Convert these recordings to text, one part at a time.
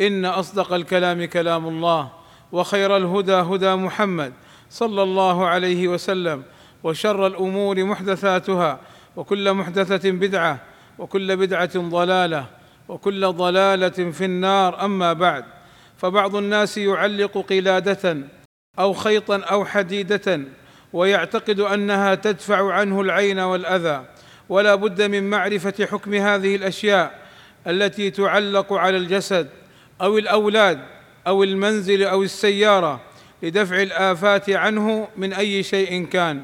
إن أصدق الكلام كلام الله وخير الهدى هدى محمد صلى الله عليه وسلم وشر الأمور محدثاتها وكل محدثة بدعة وكل بدعة ضلالة وكل ضلالة في النار. أما بعد فبعض الناس يعلق قلادة أو خيطا أو حديدة ويعتقد أنها تدفع عنه العين والأذى ولا بد من معرفة حكم هذه الأشياء التي تعلق على الجسد. أو الأولاد أو المنزل أو السيارة لدفع الآفات عنه من أي شيء كان.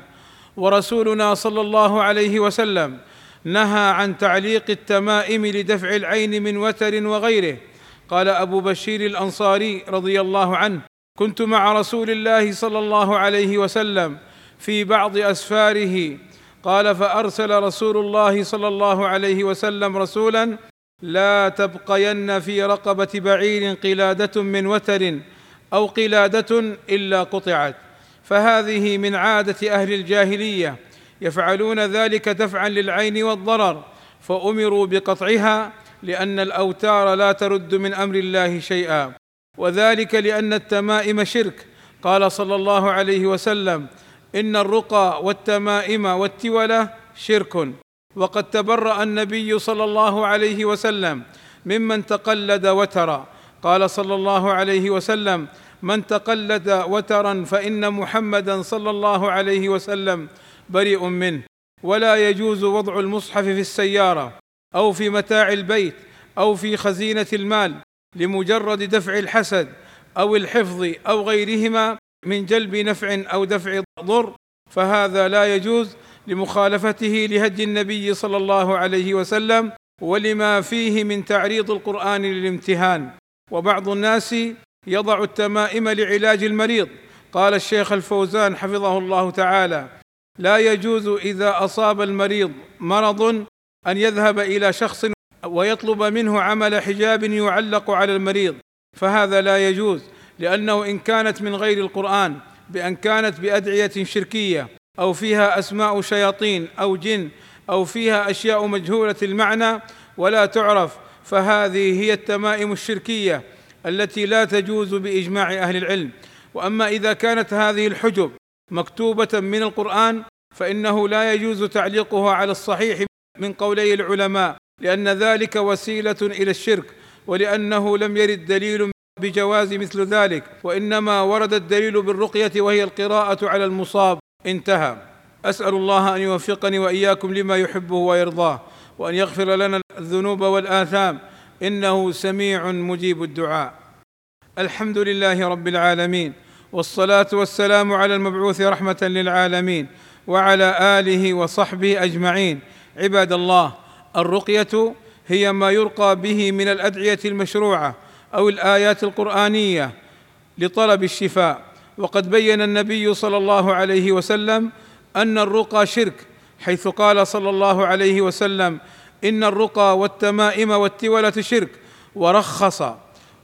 ورسولنا صلى الله عليه وسلم نهى عن تعليق التمائم لدفع العين من وتر وغيره. قال أبو بشير الأنصاري رضي الله عنه كنت مع رسول الله صلى الله عليه وسلم في بعض أسفاره. قال فأرسل رسول الله صلى الله عليه وسلم رسولا لا تبقين في رقبة بعير قلادة من وتر أو قلادة إلا قطعت. فهذه من عادة أهل الجاهلية. يفعلون ذلك دفعا للعين والضرر. فأمروا بقطعها لأن الأوتار لا ترد من أمر الله شيئا. وذلك لأن التمائم شرك. قال صلى الله عليه وسلم إن الرقى والتمائم والتولة شرك. وقد تبرأ النبي صلى الله عليه وسلم ممن تقلد وترا. قال صلى الله عليه وسلم من تقلد وترا فإن محمدا صلى الله عليه وسلم بريء منه. ولا يجوز وضع المصحف في السيارة أو في متاع البيت أو في خزينة المال لمجرد دفع الحسد أو الحفظ أو غيرهما من جلب نفع أو دفع ضر. فهذا لا يجوز لمخالفته لهدي النبي صلى الله عليه وسلم ولما فيه من تعريض القرآن للامتهان. وبعض الناس يضع التمائم لعلاج المريض. قال الشيخ الفوزان حفظه الله تعالى لا يجوز إذا أصاب المريض مرض أن يذهب إلى شخص ويطلب منه عمل حجاب يعلق على المريض. فهذا لا يجوز لأنه إن كانت من غير القرآن بأن كانت بأدعية شركية أو فيها أسماء شياطين أو جن أو فيها أشياء مجهولة المعنى ولا تعرف فهذه هي التمائم الشركية التي لا تجوز بإجماع أهل العلم. وأما إذا كانت هذه الحجب مكتوبة من القرآن فإنه لا يجوز تعليقها على الصحيح من قولي العلماء لأن ذلك وسيلة إلى الشرك ولأنه لم يرد دليل بجواز مثل ذلك وإنما ورد الدليل بالرقية وهي القراءة على المصاب. انتهى. أسأل الله أن يوفقني وإياكم لما يحبه ويرضاه وأن يغفر لنا الذنوب والآثام. إنه سميع مجيب الدعاء. الحمد لله رب العالمين والصلاة والسلام على المبعوث رحمة للعالمين وعلى آله وصحبه أجمعين. عباد الله الرقية هي ما يرقى به من الأدعية المشروعة أو الآيات القرآنية لطلب الشفاء. وقد بين النبي صلى الله عليه وسلم أن الرقى شرك حيث قال صلى الله عليه وسلم إن الرقى والتمائم والتولة شرك ورخص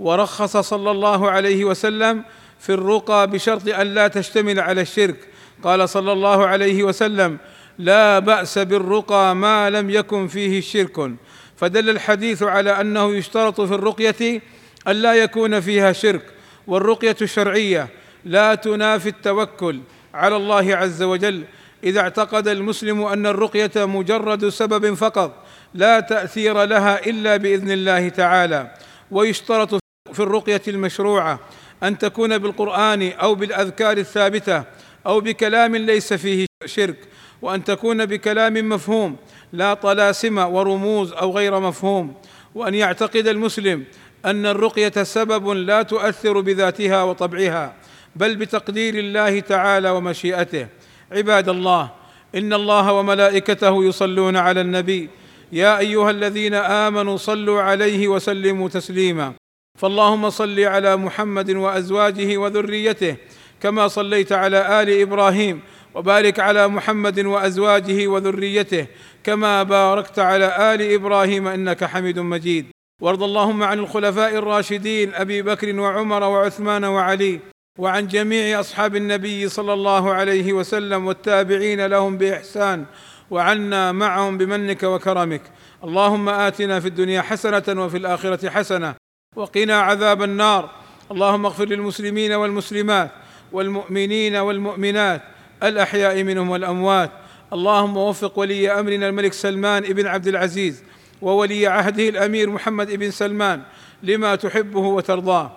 ورخص صلى الله عليه وسلم في الرقى بشرط أن لا تشتمل على الشرك. قال صلى الله عليه وسلم لا بأس بالرقى ما لم يكن فيه شرك فدل الحديث على أنه يشترط في الرقية أن لا يكون فيها شرك والرقية الشرعيه لا تنافي التوكل على الله عز وجل. إذا اعتقد المسلم أن الرقية مجرد سبب فقط لا تأثير لها إلا بإذن الله تعالى. ويشترط في الرقية المشروعة أن تكون بالقرآن أو بالأذكار الثابتة أو بكلام ليس فيه شرك وأن تكون بكلام مفهوم لا طلاسم ورموز أو غير مفهوم. وأن يعتقد المسلم أن الرقية سبب لا تؤثر بذاتها وطبعها. بل بتقدير الله تعالى ومشيئته. عباد الله إن الله وملائكته يصلون على النبي. يا أيها الذين آمنوا صلوا عليه وسلموا تسليما. فاللهم صل على محمد وأزواجه وذريته كما صليت على آل إبراهيم وبارك على محمد وأزواجه وذريته كما باركت على آل إبراهيم إنك حميد مجيد. وارض اللهم عن الخلفاء الراشدين أبي بكر وعمر وعثمان وعلي. وعن جميع أصحاب النبي صلى الله عليه وسلم والتابعين لهم بإحسان وعنا معهم بمنك وكرمك. اللهم آتنا في الدنيا حسنة وفي الآخرة حسنة وقنا عذاب النار. اللهم اغفر للمسلمين والمسلمات والمؤمنين والمؤمنات الأحياء منهم والأموات. اللهم وفق ولي أمرنا الملك سلمان بن عبد العزيز وولي عهده الأمير محمد بن سلمان لما تحبه وترضاه.